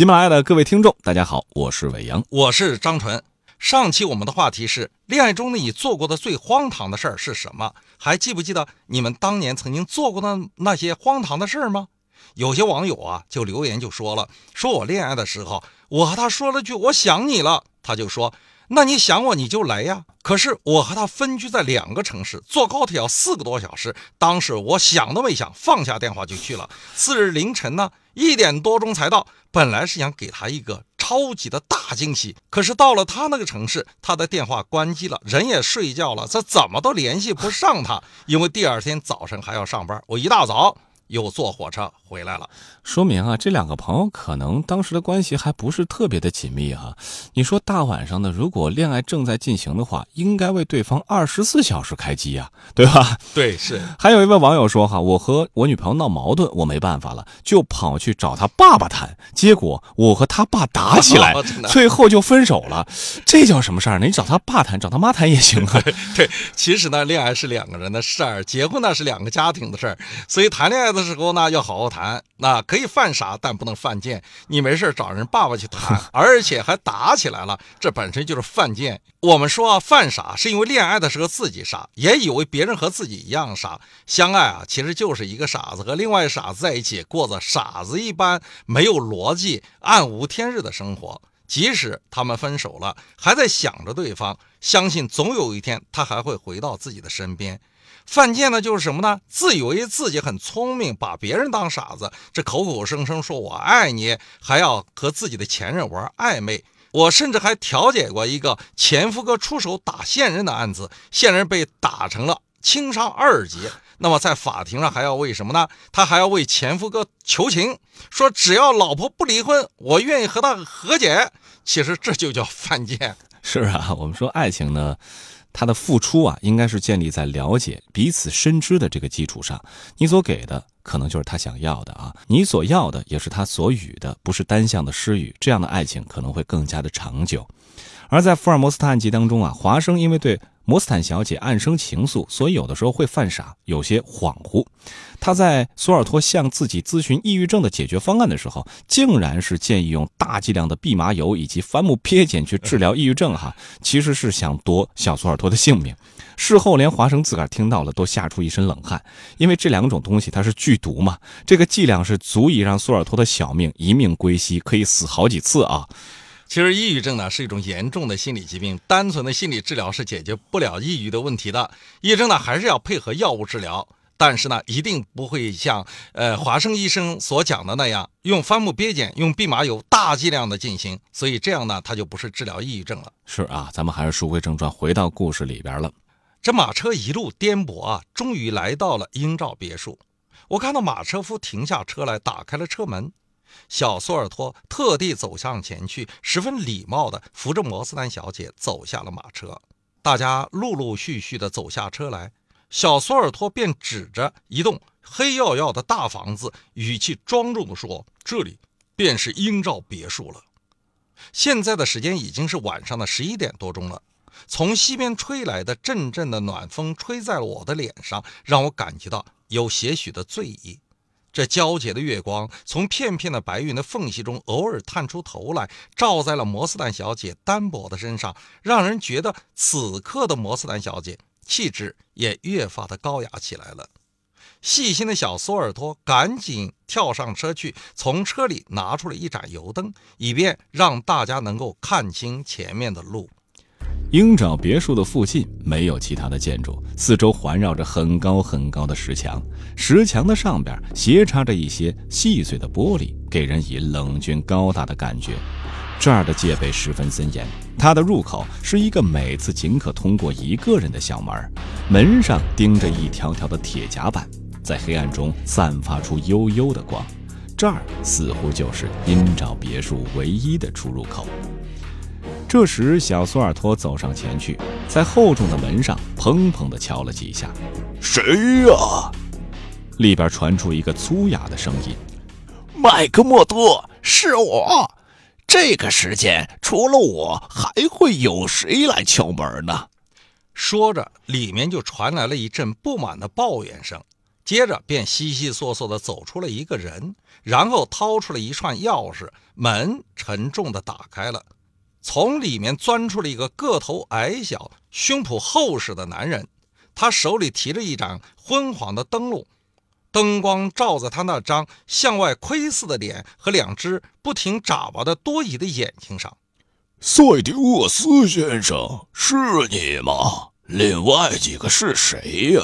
喜马拉雅的各位听众，大家好，我是伟阳，我是张纯。上期我们的话题是恋爱中你做过的最荒唐的事儿是什么？还记不记得你们当年曾经做过的那些荒唐的事儿吗？有些网友啊就留言就说了，说我恋爱的时候，我和他说了句我想你了，他就说。那你想我你就来呀！可是我和他分居在两个城市，坐高铁要四个多小时。当时我想都没想，放下电话就去了。次日凌晨呢，一点多钟才到。本来是想给他一个超级的大惊喜，可是到了他那个城市，他的电话关机了，人也睡觉了，这怎么都联系不上他。因为第二天早晨还要上班，我一大早又坐火车回来了。说明啊，这两个朋友可能当时的关系还不是特别的紧密哈。你说大晚上的，如果恋爱正在进行的话，应该为对方二十四小时开机呀，对吧？对，是。还有一位网友说哈，我和我女朋友闹矛盾，我没办法了，就跑去找他爸爸谈，结果我和他爸打起来，最后就分手了。这叫什么事儿呢？你找他爸谈，找他妈谈也行啊。对，其实呢，恋爱是两个人的事儿，结婚那是两个家庭的事儿，所以谈恋爱的时候呢，要好好谈。那可以犯傻，但不能犯贱。你没事找人爸爸去谈，而且还打起来了，这本身就是犯贱。我们说啊，犯傻是因为恋爱的时候自己傻，也以为别人和自己一样傻。相爱啊，其实就是一个傻子和另外傻子在一起，过着傻子一般没有逻辑、暗无天日的生活。即使他们分手了，还在想着对方，相信总有一天他还会回到自己的身边。犯贱呢，就是什么呢？自以为自己很聪明，把别人当傻子，这口口声声说我爱你，还要和自己的前任玩暧昧。我甚至还调解过一个前夫哥出手打现任的案子，现任被打成了轻伤二级。那么在法庭上还要为什么呢？他还要为前夫哥求情，说只要老婆不离婚，我愿意和他和解。其实这就叫犯贱。是啊，我们说爱情呢。它的付出啊，应该是建立在了解彼此深知的这个基础上。你所给的，可能就是他想要的啊；你所要的，也是他所予的，不是单向的施予。这样的爱情可能会更加的长久。而在福尔摩斯探案集当中啊，华生因为对。摩斯坦小姐暗生情愫，所以有的时候会犯傻，有些恍惚。他在索尔托向自己咨询抑郁症的解决方案的时候，竟然是建议用大剂量的蓖麻油以及番木鳖碱去治疗抑郁症。哈，其实是想夺小索尔托的性命。事后连华生自个儿听到了都吓出一身冷汗，因为这两种东西它是剧毒嘛，这个剂量是足以让索尔托的小命一命归西，可以死好几次啊。其实，抑郁症呢是一种严重的心理疾病，单纯的心理治疗是解决不了抑郁的问题的。抑郁症呢还是要配合药物治疗，但是呢一定不会像呃华生医生所讲的那样，用番木鳖碱、用蓖麻油大剂量的进行，所以这样呢它就不是治疗抑郁症了。是啊，咱们还是书归正传，回到故事里边了。这马车一路颠簸啊，终于来到了英照别墅。我看到马车夫停下车来，打开了车门。小索尔托特地走向前去，十分礼貌地扶着摩斯丹小姐走下了马车。大家陆陆续续地走下车来，小索尔托便指着一栋黑耀耀的大房子，语气庄重地说：“这里便是英照别墅了。”现在的时间已经是晚上的十一点多钟了。从西边吹来的阵阵的暖风吹在了我的脸上，让我感觉到有些许的醉意。这皎洁的月光从片片的白云的缝隙中偶尔探出头来，照在了摩斯坦小姐单薄的身上，让人觉得此刻的摩斯坦小姐气质也越发的高雅起来了。细心的小索尔托赶紧跳上车去，从车里拿出了一盏油灯，以便让大家能够看清前面的路。鹰爪别墅的附近没有其他的建筑，四周环绕着很高很高的石墙，石墙的上边斜插着一些细碎的玻璃，给人以冷峻高大的感觉。这儿的戒备十分森严，它的入口是一个每次仅可通过一个人的小门，门上钉着一条条的铁甲板，在黑暗中散发出幽幽的光。这儿似乎就是鹰爪别墅唯一的出入口。这时，小苏尔托走上前去，在厚重的门上砰砰地敲了几下。“谁呀？”里边传出一个粗哑的声音：“麦克莫多，是我。这个时间，除了我，还会有谁来敲门呢？”说着，里面就传来了一阵不满的抱怨声。接着便悉悉索索地走出了一个人，然后掏出了一串钥匙，门沉重地打开了，从里面钻出了一个个头矮小、胸脯厚实的男人，他手里提着一盏昏黄的灯笼，灯光照在他那张向外窥视的脸和两只不停眨巴的多疑的眼睛上。塞迪厄斯先生，是你吗？另外几个是谁呀？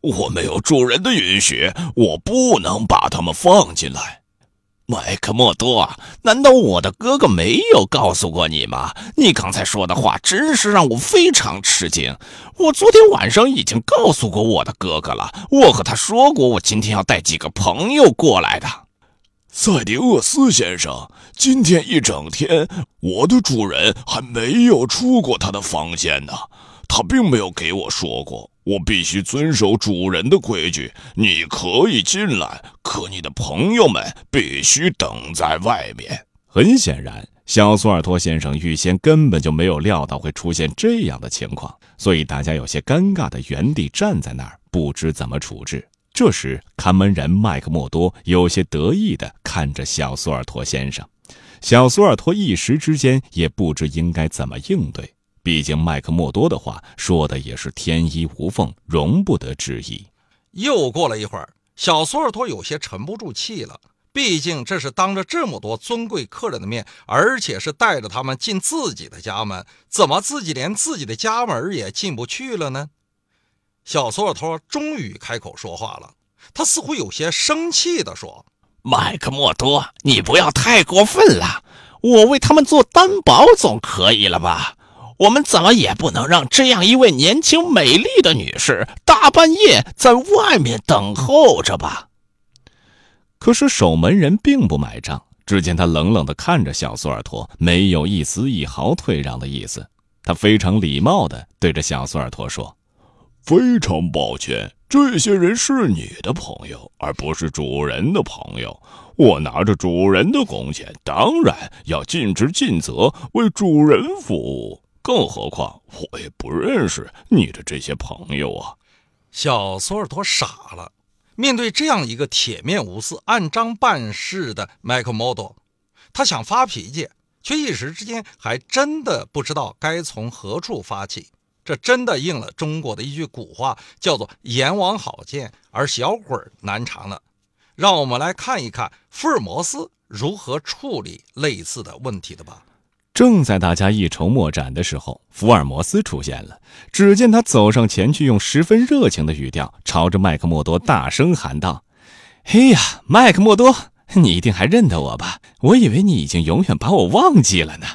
我没有主人的允许，我不能把他们放进来。麦克莫多，难道我的哥哥没有告诉过你吗？你刚才说的话真是让我非常吃惊。我昨天晚上已经告诉过我的哥哥了，我和他说过，我今天要带几个朋友过来的。塞迪厄斯先生，今天一整天，我的主人还没有出过他的房间呢。他并没有给我说过，我必须遵守主人的规矩。你可以进来，可你的朋友们必须等在外面。很显然，小索尔托先生预先根本就没有料到会出现这样的情况，所以大家有些尴尬的原地站在那儿，不知怎么处置。这时，看门人麦克莫多有些得意地看着小索尔托先生，小索尔托一时之间也不知应该怎么应对。毕竟麦克默多的话说的也是天衣无缝，容不得质疑。又过了一会儿，小索尔托有些沉不住气了。毕竟这是当着这么多尊贵客人的面，而且是带着他们进自己的家门，怎么自己连自己的家门也进不去了呢？小索尔托终于开口说话了，他似乎有些生气地说：“麦克默多，你不要太过分了，我为他们做担保总可以了吧？”我们怎么也不能让这样一位年轻美丽的女士大半夜在外面等候着吧？可是守门人并不买账。只见他冷冷地看着小索尔托，没有一丝一毫退让的意思。他非常礼貌地对着小索尔托说：“非常抱歉，这些人是你的朋友，而不是主人的朋友。我拿着主人的工钱，当然要尽职尽责，为主人服务。”更何况，我也不认识你的这些朋友啊！小索尔托傻了，面对这样一个铁面无私、按章办事的麦克莫多，他想发脾气，却一时之间还真的不知道该从何处发起。这真的应了中国的一句古话，叫做“阎王好见，而小鬼难缠”了。让我们来看一看福尔摩斯如何处理类似的问题的吧。正在大家一筹莫展的时候，福尔摩斯出现了。只见他走上前去，用十分热情的语调朝着麦克默多大声喊道：“嘿呀，麦克默多，你一定还认得我吧？我以为你已经永远把我忘记了呢。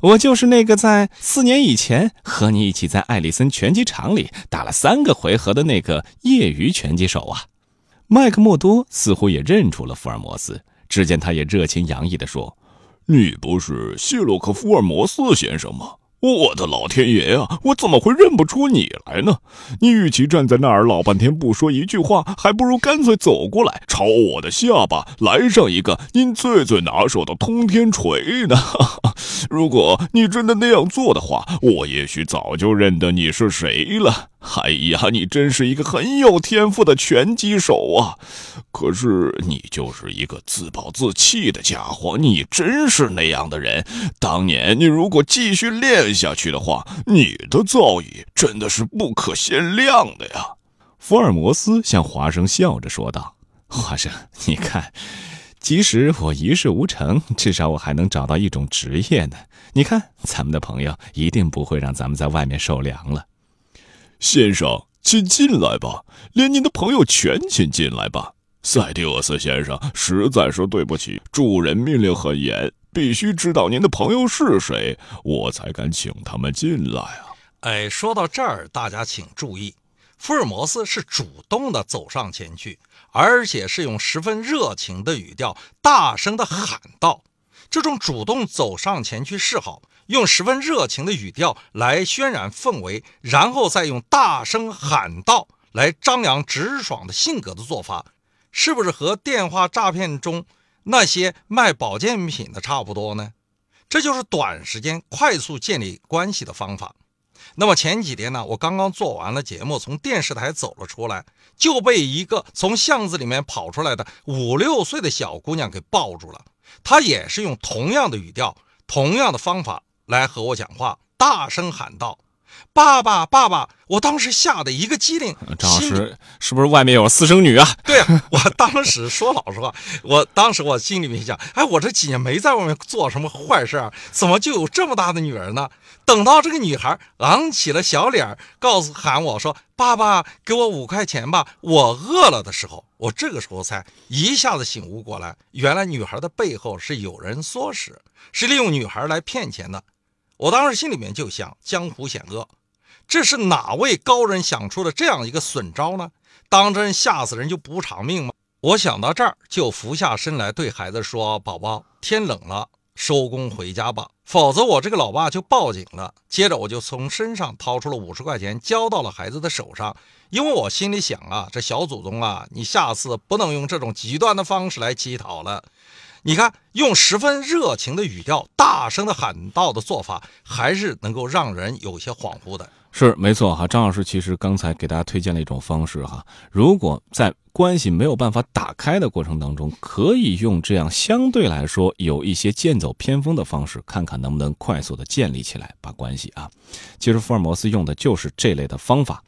我就是那个在四年以前和你一起在艾利森拳击场里打了三个回合的那个业余拳击手啊！”麦克默多似乎也认出了福尔摩斯，只见他也热情洋溢地说。你不是谢洛克·福尔摩斯先生吗？我的老天爷啊！我怎么会认不出你来呢？你与其站在那儿老半天不说一句话，还不如干脆走过来，朝我的下巴来上一个您最最拿手的通天锤呢！如果你真的那样做的话，我也许早就认得你是谁了。哎呀，你真是一个很有天赋的拳击手啊！可是你就是一个自暴自弃的家伙。你真是那样的人。当年你如果继续练下去的话，你的造诣真的是不可限量的呀！福尔摩斯向华生笑着说道：“华生，你看，即使我一事无成，至少我还能找到一种职业呢。你看，咱们的朋友一定不会让咱们在外面受凉了。”先生，请进来吧，连您的朋友全请进来吧。塞蒂厄斯先生，实在是对不起，主人命令很严，必须知道您的朋友是谁，我才敢请他们进来啊。哎，说到这儿，大家请注意，福尔摩斯是主动的走上前去，而且是用十分热情的语调，大声的喊道：“这种主动走上前去示好。”用十分热情的语调来渲染氛围，然后再用大声喊道来张扬直爽的性格的做法，是不是和电话诈骗中那些卖保健品的差不多呢？这就是短时间快速建立关系的方法。那么前几天呢，我刚刚做完了节目，从电视台走了出来，就被一个从巷子里面跑出来的五六岁的小姑娘给抱住了。她也是用同样的语调、同样的方法来和我讲话，大声喊道。爸爸，爸爸！我当时吓得一个机灵。张老师，是不是外面有私生女啊？对啊，我当时说老实话，我当时我心里面想，哎，我这几年没在外面做什么坏事啊，怎么就有这么大的女儿呢？等到这个女孩昂起了小脸，告诉喊我说：“爸爸，给我五块钱吧，我饿了”的时候，我这个时候才一下子醒悟过来，原来女孩的背后是有人唆使，是利用女孩来骗钱的。我当时心里面就想，江湖险恶。这是哪位高人想出的这样一个损招呢？当真吓死人就不偿命吗？我想到这儿，就俯下身来对孩子说：“宝宝，天冷了，收工回家吧，否则我这个老爸就报警了。”接着我就从身上掏出了五十块钱，交到了孩子的手上。因为我心里想啊，这小祖宗啊，你下次不能用这种极端的方式来乞讨了。你看，用十分热情的语调，大声的喊道的做法，还是能够让人有些恍惚的。是没错哈，张老师其实刚才给大家推荐了一种方式哈，如果在关系没有办法打开的过程当中，可以用这样相对来说有一些剑走偏锋的方式，看看能不能快速的建立起来把关系啊。其实福尔摩斯用的就是这类的方法，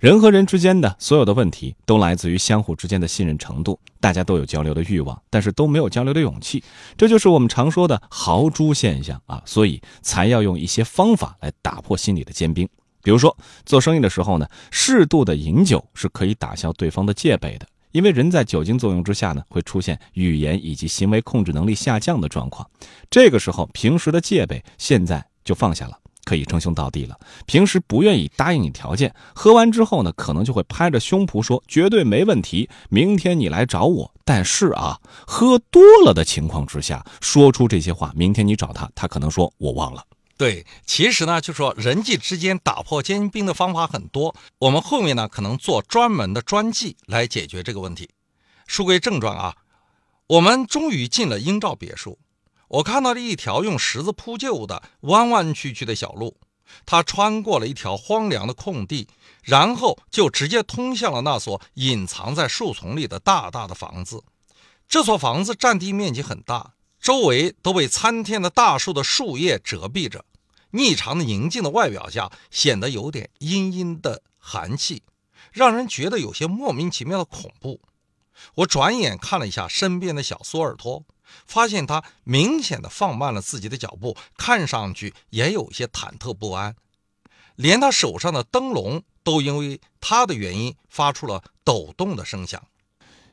人和人之间的所有的问题都来自于相互之间的信任程度，大家都有交流的欲望，但是都没有交流的勇气，这就是我们常说的豪猪现象啊，所以才要用一些方法来打破心理的坚冰。比如说，做生意的时候呢，适度的饮酒是可以打消对方的戒备的，因为人在酒精作用之下呢，会出现语言以及行为控制能力下降的状况。这个时候，平时的戒备现在就放下了，可以称兄道弟了。平时不愿意答应你条件，喝完之后呢，可能就会拍着胸脯说绝对没问题，明天你来找我。但是啊，喝多了的情况之下，说出这些话，明天你找他，他可能说我忘了。对，其实呢，就说人际之间打破坚冰的方法很多，我们后面呢可能做专门的专辑来解决这个问题。书归正传啊，我们终于进了英照别墅。我看到了一条用石子铺就的弯弯曲曲的小路，它穿过了一条荒凉的空地，然后就直接通向了那所隐藏在树丛里的大大的房子。这所房子占地面积很大。周围都被参天的大树的树叶遮蔽着，异常的宁静的外表下显得有点阴阴的寒气，让人觉得有些莫名其妙的恐怖。我转眼看了一下身边的小索尔托，发现他明显的放慢了自己的脚步，看上去也有些忐忑不安，连他手上的灯笼都因为他的原因发出了抖动的声响。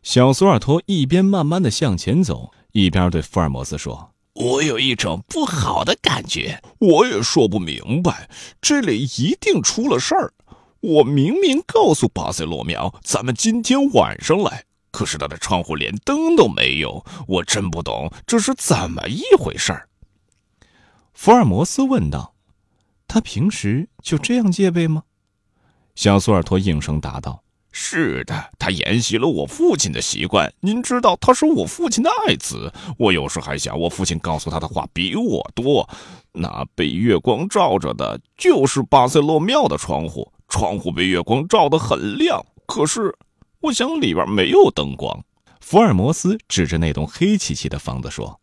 小索尔托一边慢慢的向前走。一边对福尔摩斯说：“我有一种不好的感觉，我也说不明白，这里一定出了事儿。我明明告诉巴塞罗苗，咱们今天晚上来，可是他的窗户连灯都没有，我真不懂这是怎么一回事儿。”福尔摩斯问道：“他平时就这样戒备吗？”小苏尔托应声答道。是的，他沿袭了我父亲的习惯。您知道，他是我父亲的爱子。我有时还想，我父亲告诉他的话比我多。那被月光照着的，就是巴塞洛庙的窗户。窗户被月光照得很亮，可是，我想里边没有灯光。福尔摩斯指着那栋黑漆漆的房子说：“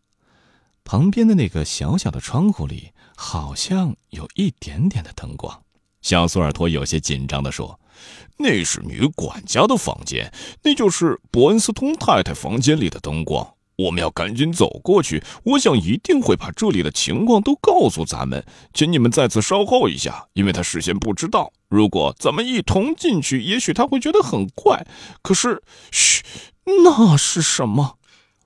旁边的那个小小的窗户里，好像有一点点的灯光。”小苏尔托有些紧张地说。那是女管家的房间，那就是伯恩斯通太太房间里的灯光。我们要赶紧走过去，我想一定会把这里的情况都告诉咱们，请你们在此稍后一下，因为他事先不知道。如果咱们一同进去，也许他会觉得很怪。可是，嘘，那是什么？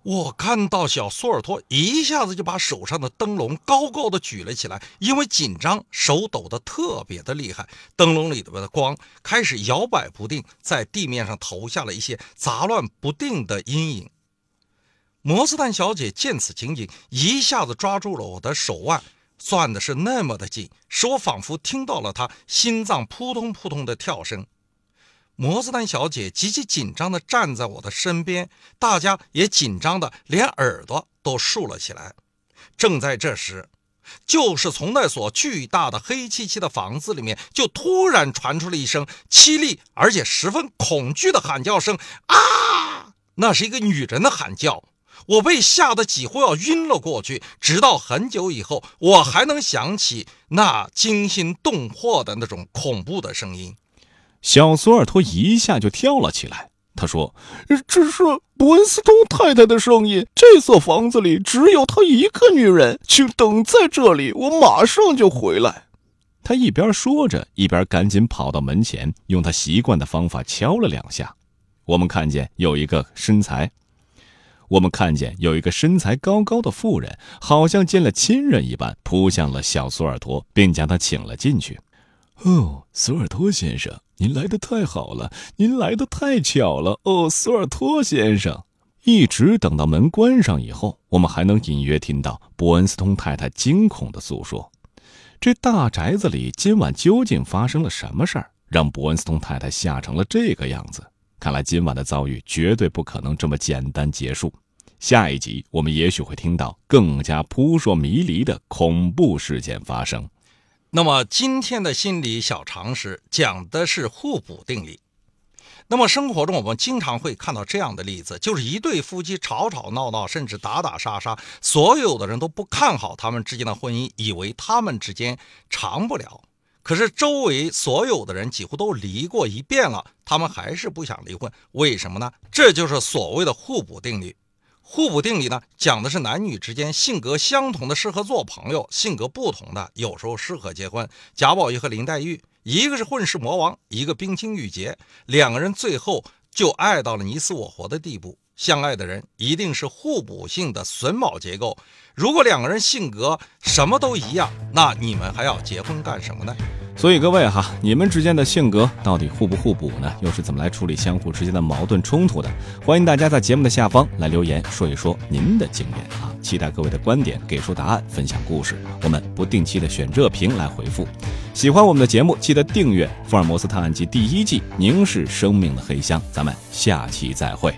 我看到小苏尔托一下子就把手上的灯笼高高的举了起来，因为紧张，手抖得特别的厉害。灯笼里边的光开始摇摆不定，在地面上投下了一些杂乱不定的阴影。摩斯坦小姐见此情景，一下子抓住了我的手腕，攥的是那么的紧，使我仿佛听到了她心脏扑通扑通的跳声。摩斯丹小姐极其紧张地站在我的身边，大家也紧张的连耳朵都竖了起来。正在这时，就是从那所巨大的黑漆漆的房子里面，就突然传出了一声凄厉而且十分恐惧的喊叫声啊！那是一个女人的喊叫。我被吓得几乎要晕了过去，直到很久以后，我还能想起那惊心动魄的那种恐怖的声音。小索尔托一下就跳了起来，他说：“这是伯恩斯通太太的声音。这所房子里只有她一个女人，请等在这里，我马上就回来。”他一边说着，一边赶紧跑到门前，用他习惯的方法敲了两下。我们看见有一个身材。我们看见有一个身材高高的妇人，好像见了亲人一般，扑向了小索尔托，并将他请了进去。哦，索尔托先生，您来的太好了，您来的太巧了。哦，索尔托先生，一直等到门关上以后，我们还能隐约听到伯恩斯通太太惊恐的诉说：这大宅子里今晚究竟发生了什么事儿，让伯恩斯通太太吓成了这个样子？看来今晚的遭遇绝对不可能这么简单结束。下一集我们也许会听到更加扑朔迷离的恐怖事件发生。那么今天的心理小常识讲的是互补定理。那么生活中我们经常会看到这样的例子，就是一对夫妻吵吵闹闹，甚至打打杀杀，所有的人都不看好他们之间的婚姻，以为他们之间长不了。可是周围所有的人几乎都离过一遍了，他们还是不想离婚，为什么呢？这就是所谓的互补定律。互补定理呢，讲的是男女之间性格相同的适合做朋友，性格不同的有时候适合结婚。贾宝玉和林黛玉，一个是混世魔王，一个冰清玉洁，两个人最后就爱到了你死我活的地步。相爱的人一定是互补性的榫卯结构。如果两个人性格什么都一样，那你们还要结婚干什么呢？所以各位哈，你们之间的性格到底互不互补呢？又是怎么来处理相互之间的矛盾冲突的？欢迎大家在节目的下方来留言说一说您的经验啊！期待各位的观点，给出答案，分享故事。我们不定期的选热评来回复。喜欢我们的节目，记得订阅《福尔摩斯探案集》第一季《凝视生命的黑箱》。咱们下期再会。